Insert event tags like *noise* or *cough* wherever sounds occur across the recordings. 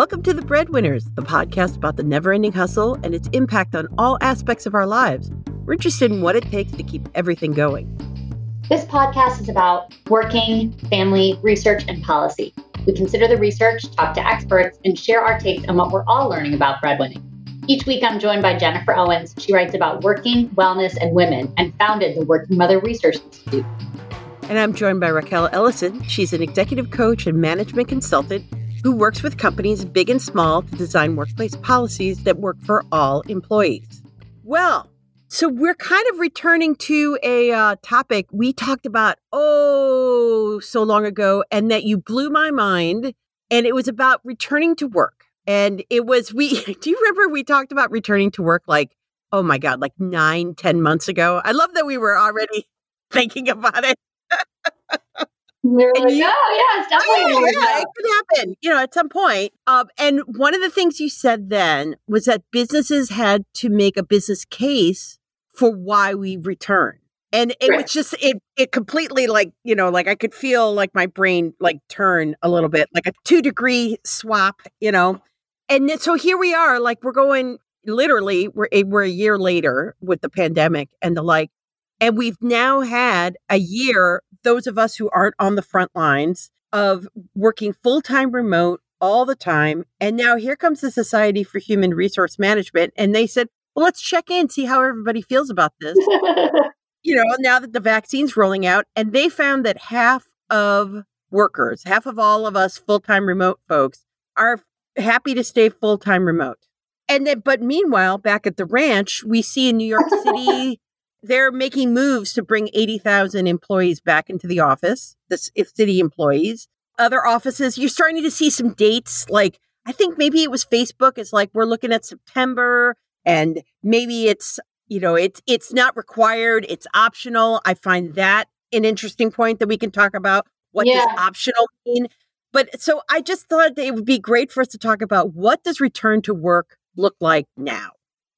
Welcome to The Breadwinners, the podcast about the never ending hustle and its impact on all aspects of our lives. We're interested in what it takes to keep everything going. This podcast is about working, family, research, and policy. We consider the research, talk to experts, and share our takes on what we're all learning about breadwinning. Each week, I'm joined by Jennifer Owens. She writes about working, wellness, and women and founded the Working Mother Research Institute. And I'm joined by Rachael Ellison. She's an executive coach and management consultant who works with companies big and small to design workplace policies that work for all employees. Well, so we're kind of returning to a uh, topic we talked about oh so long ago, and that you blew my mind. And it was about returning to work. And it was we. *laughs* Do you remember we talked about returning to work like oh my god, like nine, ten months ago? I love that we were already *laughs* thinking about it. *laughs* We're like, you, oh yeah, it's definitely oh, yeah, it could happen, you know, at some point. Um, and one of the things you said then was that businesses had to make a business case for why we return. And it right. was just it it completely like, you know, like I could feel like my brain like turn a little bit, like a two degree swap, you know. And so here we are, like we're going literally, we're we're a year later with the pandemic and the like. And we've now had a year, those of us who aren't on the front lines, of working full time remote all the time. And now here comes the Society for Human Resource Management. And they said, well, let's check in, see how everybody feels about this. *laughs* you know, now that the vaccine's rolling out. And they found that half of workers, half of all of us full time remote folks, are happy to stay full time remote. And then, but meanwhile, back at the ranch, we see in New York *laughs* City, they're making moves to bring 80,000 employees back into the office, the if city employees. Other offices, you're starting to see some dates. Like, I think maybe it was Facebook. It's like we're looking at September and maybe it's, you know, it's, it's not required. It's optional. I find that an interesting point that we can talk about. What yeah. does optional mean? But so I just thought it would be great for us to talk about what does return to work look like now?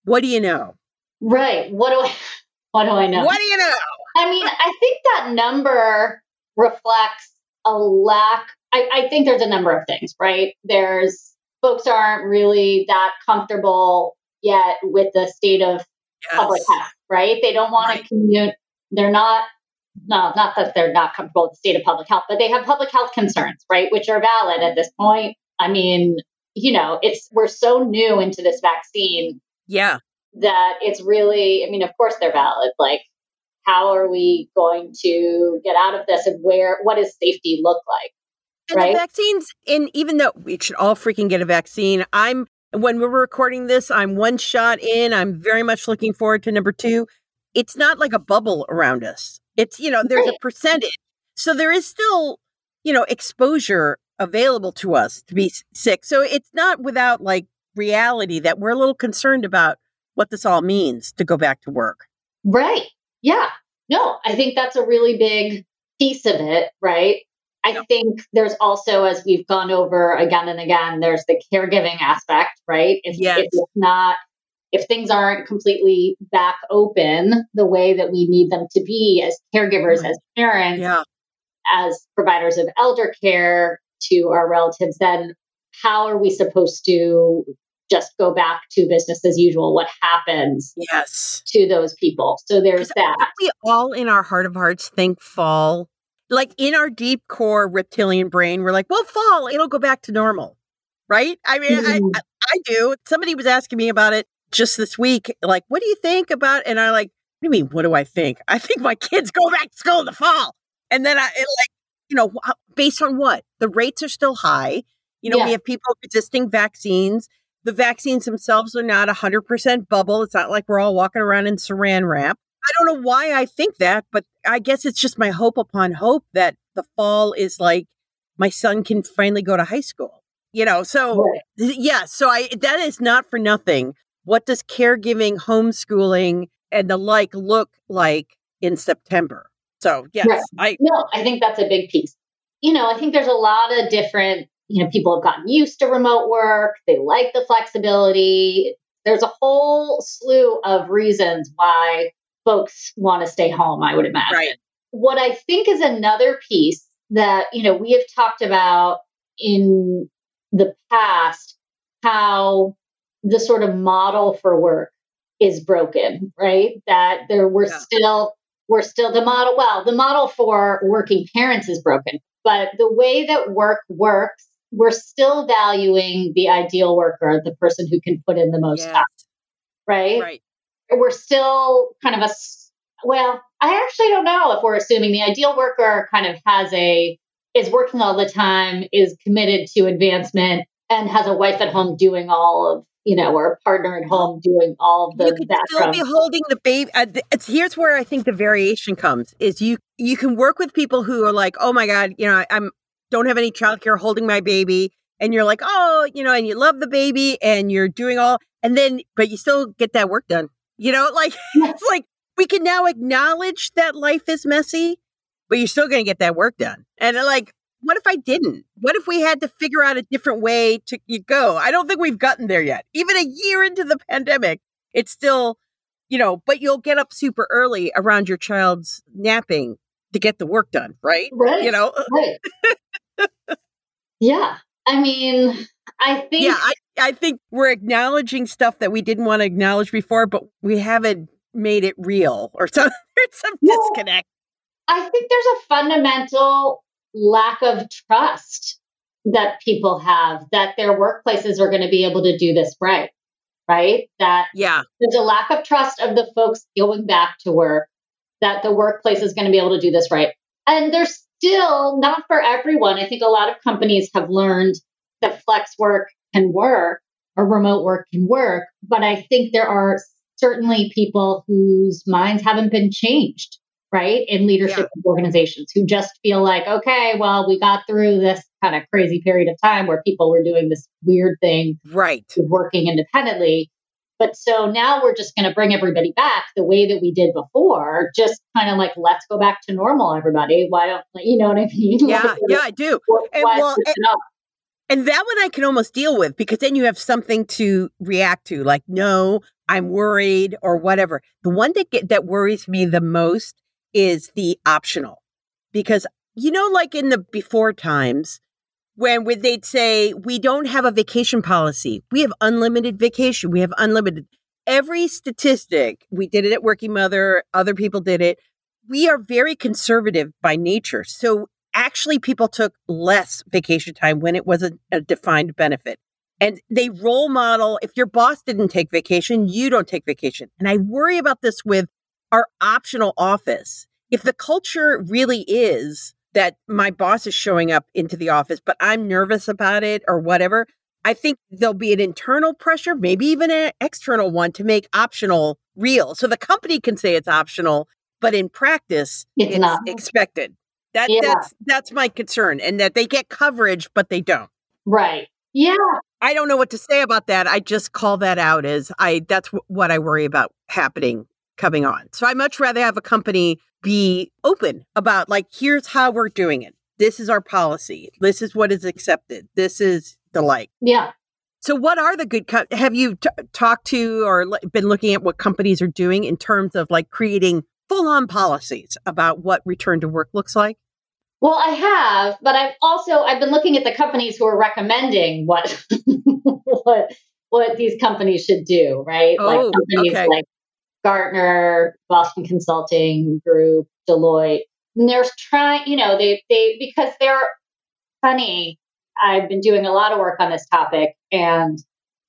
What do you know? Right. What do I what do I know? What do you know? I mean, I think that number reflects a lack. I, I think there's a number of things, right? There's folks aren't really that comfortable yet with the state of yes. public health, right? They don't want right. to commute. They're not, no, not that they're not comfortable with the state of public health, but they have public health concerns, right? Which are valid at this point. I mean, you know, it's, we're so new into this vaccine. Yeah that it's really, I mean, of course they're valid. Like, how are we going to get out of this and where, what does safety look like? And right? the vaccines, and even though we should all freaking get a vaccine, I'm, when we're recording this, I'm one shot in. I'm very much looking forward to number two. It's not like a bubble around us. It's, you know, there's right. a percentage. So there is still, you know, exposure available to us to be sick. So it's not without like reality that we're a little concerned about what this all means to go back to work. Right. Yeah. No, I think that's a really big piece of it, right? I think there's also, as we've gone over again and again, there's the caregiving aspect, right? If, yes. if it's not, if things aren't completely back open the way that we need them to be as caregivers, mm-hmm. as parents, yeah. as providers of elder care to our relatives, then how are we supposed to just go back to business as usual what happens yes. to those people. So there's that. we all in our heart of hearts think fall like in our deep core reptilian brain we're like well fall it'll go back to normal right? I mean mm-hmm. I, I do. Somebody was asking me about it just this week like what do you think about and i like what do you mean what do i think? *laughs* I think my kids go back to school in the fall. And then i it like you know based on what? The rates are still high. You know yeah. we have people resisting vaccines the vaccines themselves are not 100% bubble. It's not like we're all walking around in saran wrap. I don't know why I think that, but I guess it's just my hope upon hope that the fall is like my son can finally go to high school. You know, so right. yeah, so I that is not for nothing. What does caregiving, homeschooling, and the like look like in September? So yes, right. I no, I think that's a big piece. You know, I think there's a lot of different you know, people have gotten used to remote work, they like the flexibility. There's a whole slew of reasons why folks want to stay home, I would imagine. Right. What I think is another piece that, you know, we have talked about in the past how the sort of model for work is broken, right? That there we're yeah. still we're still the model well, the model for working parents is broken, but the way that work works, we're still valuing the ideal worker, the person who can put in the most time. Right? Right. We're still kind of a well, I actually don't know if we're assuming the ideal worker kind of has a is working all the time, is committed to advancement, and has a wife at home doing all of you know, or a partner at home doing all of the you could still be holding the baby. Uh, it's, here's where I think the variation comes: is you you can work with people who are like, oh my god, you know, I'm don't have any childcare holding my baby, and you're like, oh, you know, and you love the baby, and you're doing all, and then but you still get that work done. You know, *laughs* like it's like we can now acknowledge that life is messy, but you're still going to get that work done. And like what if I didn't? What if we had to figure out a different way to go? I don't think we've gotten there yet. Even a year into the pandemic, it's still, you know, but you'll get up super early around your child's napping to get the work done, right? Right. You know? Right. *laughs* yeah. I mean, I think. Yeah, I, I think we're acknowledging stuff that we didn't want to acknowledge before, but we haven't made it real or some, *laughs* there's some well, disconnect. I think there's a fundamental lack of trust that people have that their workplaces are going to be able to do this right right that yeah there's a lack of trust of the folks going back to work that the workplace is going to be able to do this right and there's still not for everyone i think a lot of companies have learned that flex work can work or remote work can work but i think there are certainly people whose minds haven't been changed right? In leadership yeah. organizations who just feel like, okay, well, we got through this kind of crazy period of time where people were doing this weird thing, right? Working independently. But so now we're just going to bring everybody back the way that we did before, just kind of like, let's go back to normal, everybody. Why don't, you know what I mean? *laughs* Yeah, yeah, I do. *laughs* And, well, and, and that one I can almost deal with because then you have something to react to, like, no, I'm worried or whatever. The one that get, that worries me the most is the optional. Because, you know, like in the before times, when would they'd say, we don't have a vacation policy, we have unlimited vacation, we have unlimited. Every statistic, we did it at Working Mother, other people did it. We are very conservative by nature. So actually, people took less vacation time when it wasn't a defined benefit. And they role model if your boss didn't take vacation, you don't take vacation. And I worry about this with our optional office. If the culture really is that my boss is showing up into the office, but I'm nervous about it or whatever, I think there'll be an internal pressure, maybe even an external one to make optional real. So the company can say it's optional, but in practice, it's, it's expected. That yeah. that's that's my concern, and that they get coverage, but they don't. Right. Yeah. I don't know what to say about that. I just call that out as I. That's w- what I worry about happening coming on. So I much rather have a company be open about like, here's how we're doing it. This is our policy. This is what is accepted. This is the like. Yeah. So, what are the good? Co- have you t- talked to or l- been looking at what companies are doing in terms of like creating full on policies about what return to work looks like? Well, I have, but I've also I've been looking at the companies who are recommending what *laughs* what what these companies should do, right? Oh, like companies okay. like Gartner, Boston Consulting Group, Deloitte. And they're trying, you know, they they because they're funny. I've been doing a lot of work on this topic and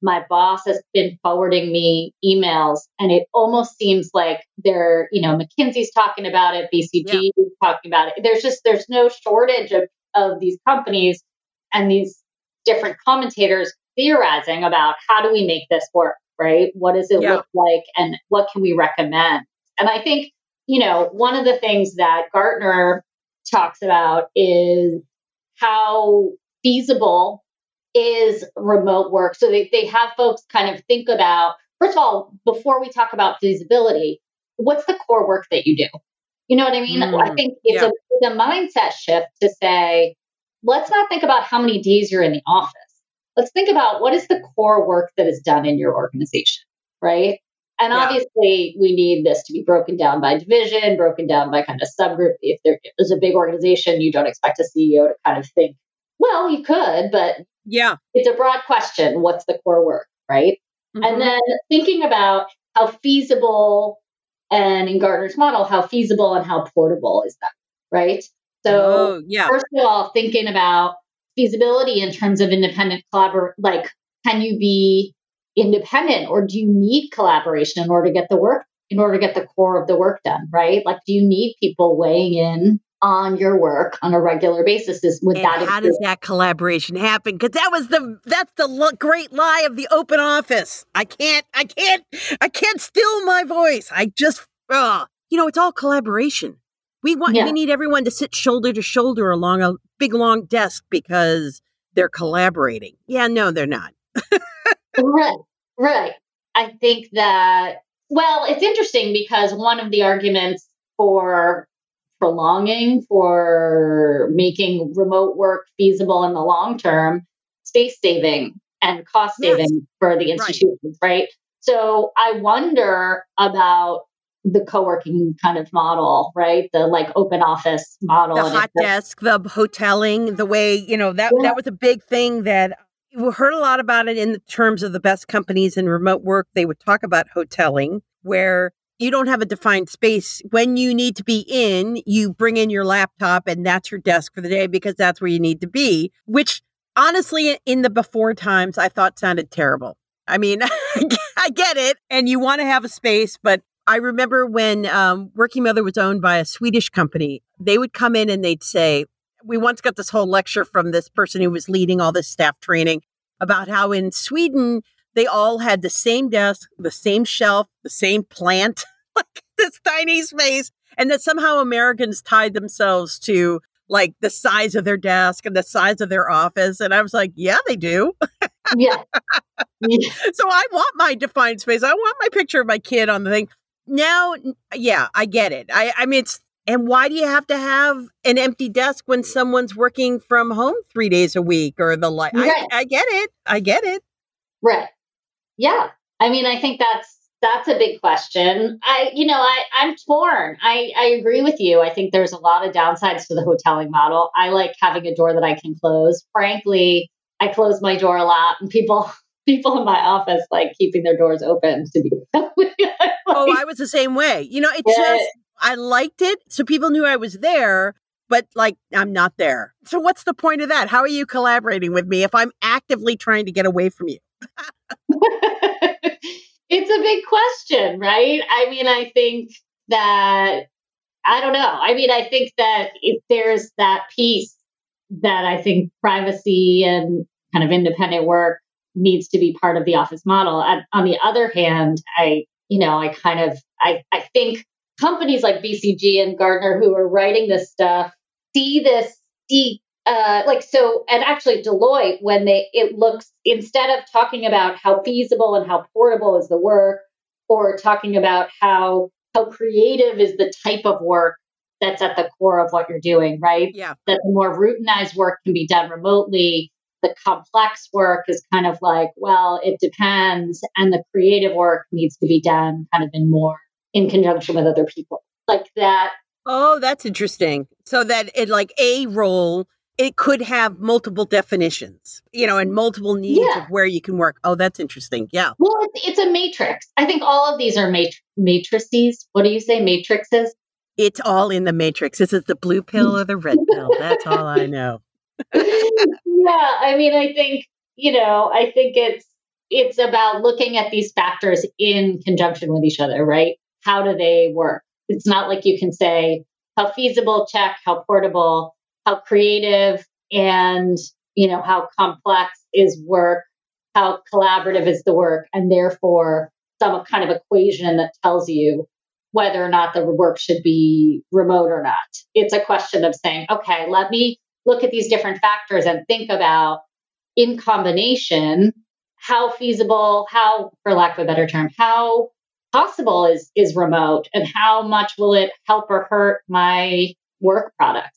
my boss has been forwarding me emails and it almost seems like they're, you know, McKinsey's talking about it, BCG yeah. talking about it. There's just there's no shortage of, of these companies and these different commentators theorizing about how do we make this work? Right? What does it yeah. look like and what can we recommend? And I think, you know, one of the things that Gartner talks about is how feasible is remote work. So they, they have folks kind of think about, first of all, before we talk about feasibility, what's the core work that you do? You know what I mean? Mm, I think it's, yeah. a, it's a mindset shift to say, let's not think about how many days you're in the office let's think about what is the core work that is done in your organization, right? And yeah. obviously, we need this to be broken down by division, broken down by kind of subgroup. If there is a big organization, you don't expect a CEO to kind of think, well, you could, but Yeah. It's a broad question. What's the core work, right? Mm-hmm. And then thinking about how feasible and in Gartner's model, how feasible and how portable is that, right? So, oh, yeah. first of all, thinking about feasibility in terms of independent collaboration, like, can you be independent or do you need collaboration in order to get the work, in order to get the core of the work done, right? Like, do you need people weighing in on your work on a regular basis? Is with and that how does that collaboration happen? Because that was the that's the lo- great lie of the open office. I can't i can't i can't still my voice. I just uh, you know it's all collaboration. We want yeah. we need everyone to sit shoulder to shoulder along a big long desk because they're collaborating yeah no they're not *laughs* right right i think that well it's interesting because one of the arguments for prolonging, for making remote work feasible in the long term, space saving and cost saving yes. for the institutions, right. right? So I wonder about the co-working kind of model, right? The like open office model, the hot desk, the hoteling, the way you know that yeah. that was a big thing that we heard a lot about it in terms of the best companies in remote work. They would talk about hoteling, where you don't have a defined space. When you need to be in, you bring in your laptop and that's your desk for the day because that's where you need to be, which honestly, in the before times, I thought sounded terrible. I mean, *laughs* I get it. And you want to have a space, but I remember when um, Working Mother was owned by a Swedish company, they would come in and they'd say, We once got this whole lecture from this person who was leading all this staff training about how in Sweden, they all had the same desk, the same shelf, the same plant, *laughs* like this tiny space. And that somehow Americans tied themselves to like the size of their desk and the size of their office. And I was like, yeah, they do. yeah. *laughs* so I want my defined space. I want my picture of my kid on the thing. Now, yeah, I get it. I, I mean, it's, and why do you have to have an empty desk when someone's working from home three days a week or the like? Right. I, I get it. I get it. Right. Yeah. I mean, I think that's that's a big question. I, you know, I, I'm torn. I, I agree with you. I think there's a lot of downsides to the hoteling model. I like having a door that I can close. Frankly, I close my door a lot, and people *laughs* people in my office like keeping their doors open to be. *laughs* oh, I was the same way. You know, it yeah. just I liked it, so people knew I was there. But like, I'm not there. So what's the point of that? How are you collaborating with me if I'm actively trying to get away from you? *laughs* it's a big question, right? I mean, I think that I don't know. I mean, I think that if there's that piece that I think privacy and kind of independent work needs to be part of the office model. And on the other hand, I, you know, I kind of, I, I think companies like BCG and Gartner who are writing this stuff see this, see uh, like so and actually deloitte when they it looks instead of talking about how feasible and how portable is the work or talking about how how creative is the type of work that's at the core of what you're doing right? Yeah. That the more routinized work can be done remotely the complex work is kind of like well it depends and the creative work needs to be done kind of in more in conjunction with other people like that oh that's interesting so that it like a role it could have multiple definitions, you know, and multiple needs yeah. of where you can work. Oh, that's interesting. Yeah. Well, it's, it's a matrix. I think all of these are mat- matrices. What do you say, matrices? It's all in the matrix. Is it the blue pill or the red pill? That's all I know. *laughs* yeah, I mean, I think you know, I think it's it's about looking at these factors in conjunction with each other, right? How do they work? It's not like you can say how feasible check, how portable, how creative and you know how complex is work how collaborative is the work and therefore some kind of equation that tells you whether or not the work should be remote or not it's a question of saying okay let me look at these different factors and think about in combination how feasible how for lack of a better term how possible is is remote and how much will it help or hurt my work product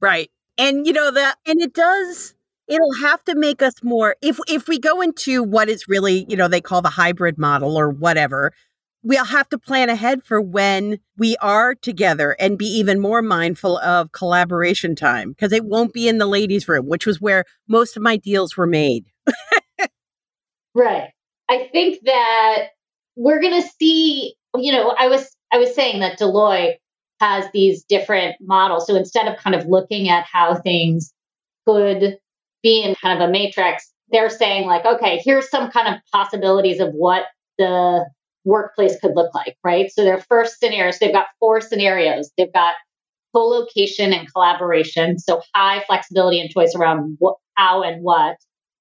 Right. And you know that and it does it'll have to make us more if if we go into what is really, you know, they call the hybrid model or whatever, we'll have to plan ahead for when we are together and be even more mindful of collaboration time because it won't be in the ladies' room, which was where most of my deals were made. right. I think that we're going to see, you know, I was I was saying that Deloitte has these different models. So instead of kind of looking at how things could be in kind of a matrix, they're saying like, okay, here's some kind of possibilities of what the workplace could look like, right? So their first scenarios, they've got four scenarios. They've got co-location and collaboration, so high flexibility and choice around what, how and what,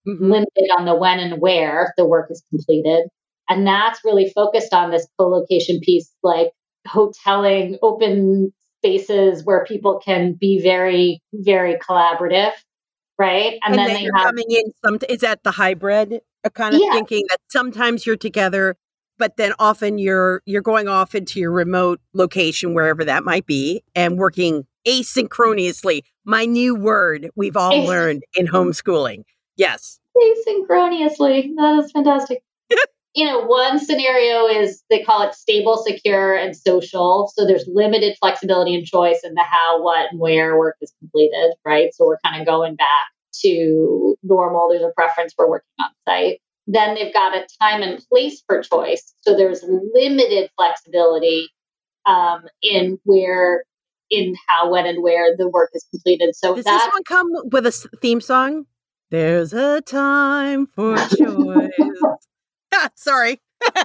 mm-hmm. limited on the when and where the work is completed. And that's really focused on this co-location piece, like hoteling, open spaces where people can be very, very collaborative, right? And, and then, then they have coming in some is that the hybrid kind of yeah. thinking that sometimes you're together but then often you're you're going off into your remote location wherever that might be and working asynchronously. My new word we've all learned in homeschooling. Yes. Asynchronously. That is fantastic. *laughs* You know one scenario is they call it stable secure and social. So there's limited flexibility and choice in the how what and where work is completed right? So we're kind of going back to normal. There's a preference for working on site then they've got a time and place for choice. So there's limited flexibility um, in where, in how, when, and where the work is completed. So does that, this one come with a theme song? There's a time for *laughs* choice. *laughs* Sorry. *laughs*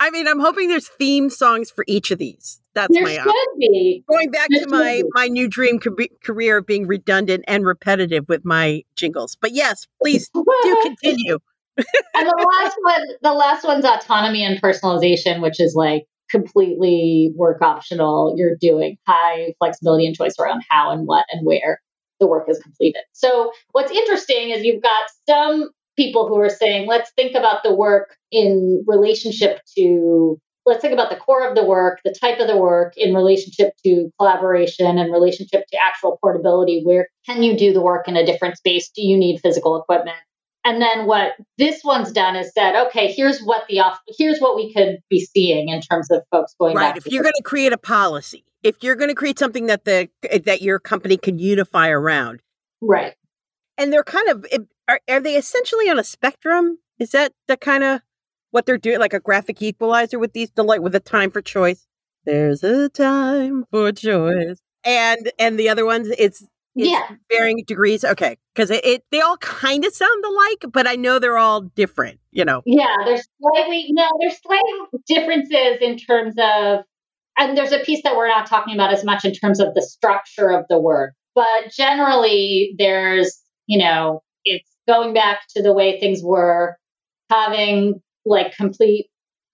I mean, I'm hoping there's theme songs for each of these. That's there my should be. Going back there to my my new dream career of being redundant and repetitive with my jingles. But yes, please do continue and the last one, the last one's autonomy and personalization, which is like completely work optional. You're doing high flexibility and choice around how and what and where the work is completed. So what's interesting is you've got some people who are saying, let's think about the work in relationship to let's think about the core of the work, the type of the work in relationship to collaboration and relationship to actual portability. Where can you do the work in a different space? Do you need physical equipment? And then what this one's done is said, okay, here's what the off, here's what we could be seeing in terms of folks going right. If you're going to create a policy, if you're going to create something that the that your company can unify around, right? And they're kind of are, are they essentially on a spectrum? Is that the kind of what they're doing, like a graphic equalizer with these Deloitte with a time for choice? There's a time for choice, and and the other ones, it's yeah. varying degrees. Okay, because it, it, they all kind of sound alike, but I know they're all different. You know. Yeah, there's slightly no, there's slight differences in terms of, and there's a piece that we're not talking about as much in terms of the structure of the work, but generally there's you know it's going back to the way things were, having like complete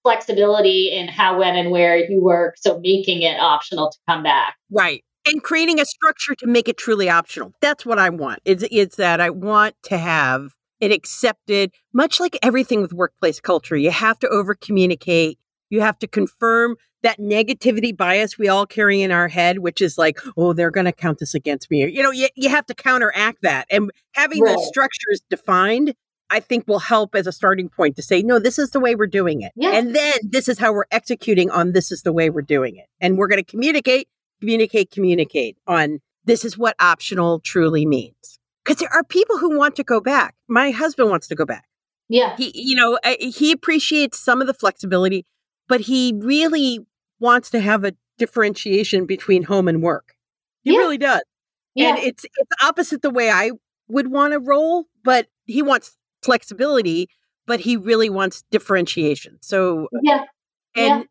flexibility in how, when, and where you work. So making it optional to come back. Right and creating a structure to make it truly optional. That's what I want. It's, it's that I want to have it accepted, much like everything with workplace culture. You have to over communicate. You have to confirm that negativity bias we all carry in our head, which is like, oh, they're going to count this against me. You know, you, you have to counteract that. And having right. those structures defined, I think will help as a starting point to say, no, this is the way we're doing it. Yeah. And then this is how we're executing on this is the way we're doing it. And we're going to communicate communicate, communicate on this is what optional truly means. Because there are people who want to go back. My husband wants to go back. Yeah. He, you know, he appreciates some of the flexibility, but he really wants to have a differentiation between home and work. He yeah. really does. Yeah. And it's it's opposite the way I would want to roll, but he wants flexibility, but he really wants differentiation. So Yeah. And yeah.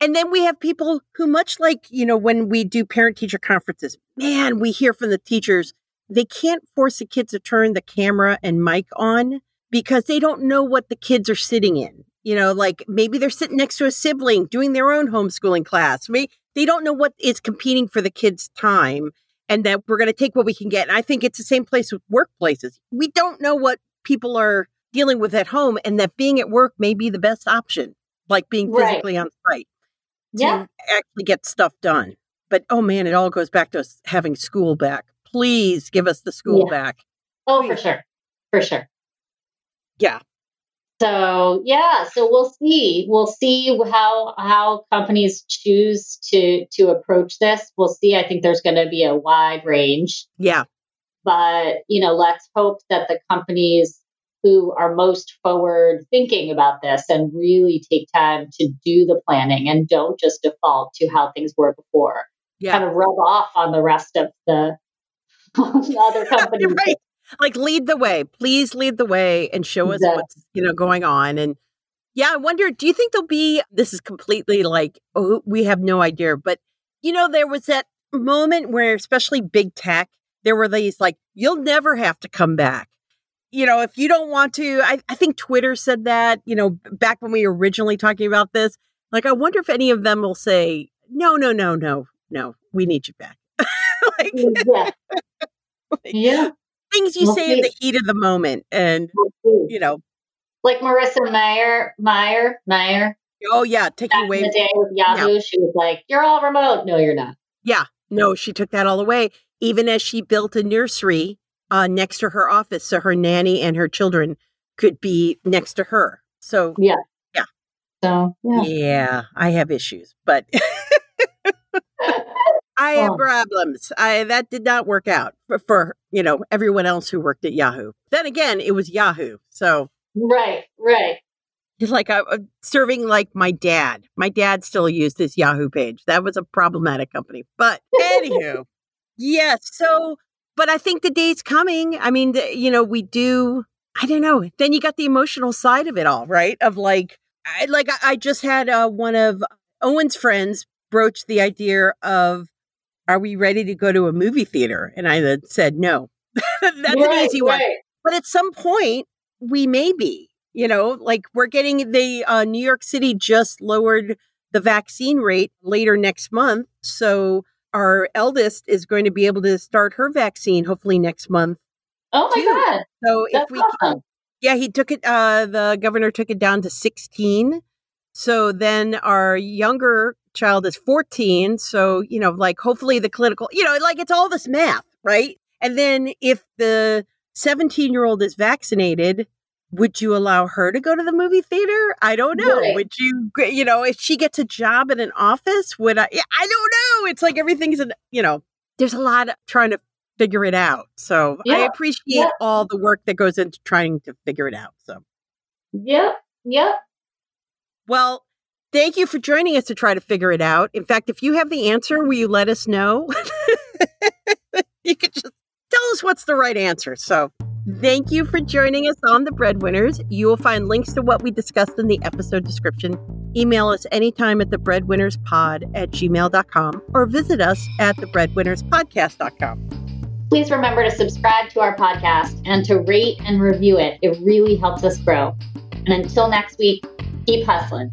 And then we have people who, much like, you know, when we do parent teacher conferences, man, we hear from the teachers, they can't force the kids to turn the camera and mic on because they don't know what the kids are sitting in. You know, like maybe they're sitting next to a sibling doing their own homeschooling class. Maybe they don't know what is competing for the kids' time and that we're going to take what we can get. And I think it's the same place with workplaces. We don't know what people are dealing with at home and that being at work may be the best option, like being physically right. on site yeah. actually get stuff done. But oh man, it all goes back to us having school back. Please give us the school yeah. back. Oh, Please. for sure. For sure. Yeah. So yeah, so we'll see. We'll see how how companies choose to to approach this. We'll see. I think there's going to be a wide range. Yeah. But, you know, let's hope that the companies who are most forward thinking about this and really take time to do the planning and don't just default to how things were before. Yeah. Kind of rub off on the rest of the *laughs* other *laughs* companies. right like lead the way please lead the way and show us exactly. what's you know going on and yeah i wonder do you think there'll be this is completely like oh we have no idea but you know there was that moment where especially big tech there were these like you'll never have to come back you know if you don't want to I, I think twitter said that you know back when we were originally talking about this like i wonder if any of them will say no no no no no we need you back *laughs* like, yeah. *laughs* like, yeah things you we'll say see. in the heat of the moment, and we'll you know, like Marissa Mayer, Mayer, Mayer. Oh yeah, taking away the day with Yahoo. Yeah. She was like, "You're all remote." No, you're not. Yeah, no, she took that all away. Even as she built a nursery uh, next to her office, so her nanny and her children could be next to her. So yeah, yeah. So yeah, yeah I have issues, but *laughs* I have oh. problems. I that did not work out for, for, you know everyone else who worked at Yahoo. Then again, it was Yahoo, so right, right. Like I, uh, serving like my dad. My dad still used this Yahoo page. That was a problematic company, but *laughs* anywho, yes. Yeah, so, but I think the day's coming. I mean, the, you know, we do. I don't know. Then you got the emotional side of it all, right? Of like, I, like I, just had uh, one of Owen's friends broach the idea of are we ready to go to a movie theater? And I said, no. *laughs* That's right, an easy right. one. But at some point, we may be, you know, like we're getting the uh, New York City just lowered the vaccine rate later next month. So our eldest is going to be able to start her vaccine hopefully next month. Oh my too. God. So That's if we awesome. can, yeah, he took it, uh, the governor took it down to 16. So then our younger child is 14. So, you know, like hopefully the clinical, you know, like it's all this math, right? And then if the 17 year old is vaccinated, would you allow her to go to the movie theater? I don't know. Right. Would you, you know, if she gets a job in an office, would I? I don't know. It's like everything's, an, you know, there's a lot of trying to figure it out. So yeah. I appreciate yeah. all the work that goes into trying to figure it out. So, yep. Yep. Well, Thank you for joining us to try to figure it out. In fact, if you have the answer, will you let us know? *laughs* you could just tell us what's the right answer. So, thank you for joining us on The Breadwinners. You will find links to what we discussed in the episode description. Email us anytime at thebreadwinnerspod at gmail.com or visit us at thebreadwinnerspodcast.com. Please remember to subscribe to our podcast and to rate and review it. It really helps us grow. And until next week, keep hustling.